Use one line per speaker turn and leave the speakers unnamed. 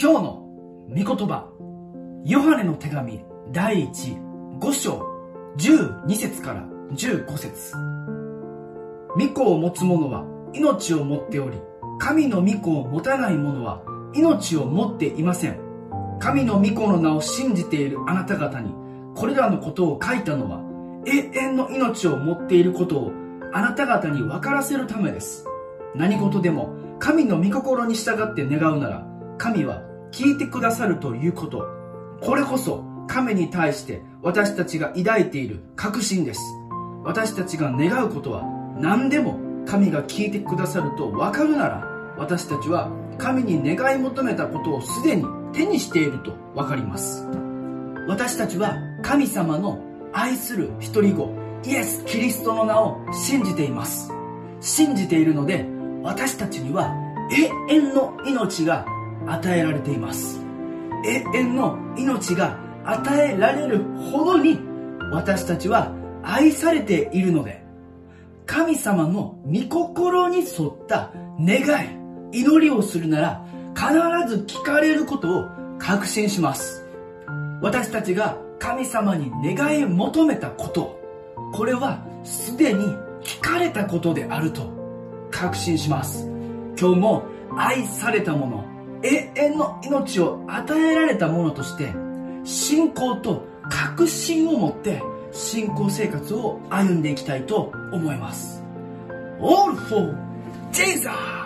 今日の御言葉、ヨハネの手紙第1、5章12節から15節御子を持つ者は命を持っており、神の御子を持たない者は命を持っていません。神の御子の名を信じているあなた方に、これらのことを書いたのは、永遠の命を持っていることをあなた方に分からせるためです。何事でも神の御心に従って願うなら、神は聞いてくださるということ。これこそ神に対して私たちが抱いている確信です。私たちが願うことは何でも神が聞いてくださると分かるなら、私たちは神に願い求めたことをすでに手にしていると分かります。私たちは神様の愛する一人子、イエス・キリストの名を信じています。信じているので、私たちには永遠の命が与えられています。永遠の命が与えられるほどに私たちは愛されているので、神様の御心に沿った願い、祈りをするなら必ず聞かれることを確信します。私たちが神様に願い求めたこと、これはすでに聞かれたことであると確信します。今日も愛されたもの、永遠の命を与えられたものとして、信仰と確信を持って信仰生活を歩んでいきたいと思います。All for Jesus!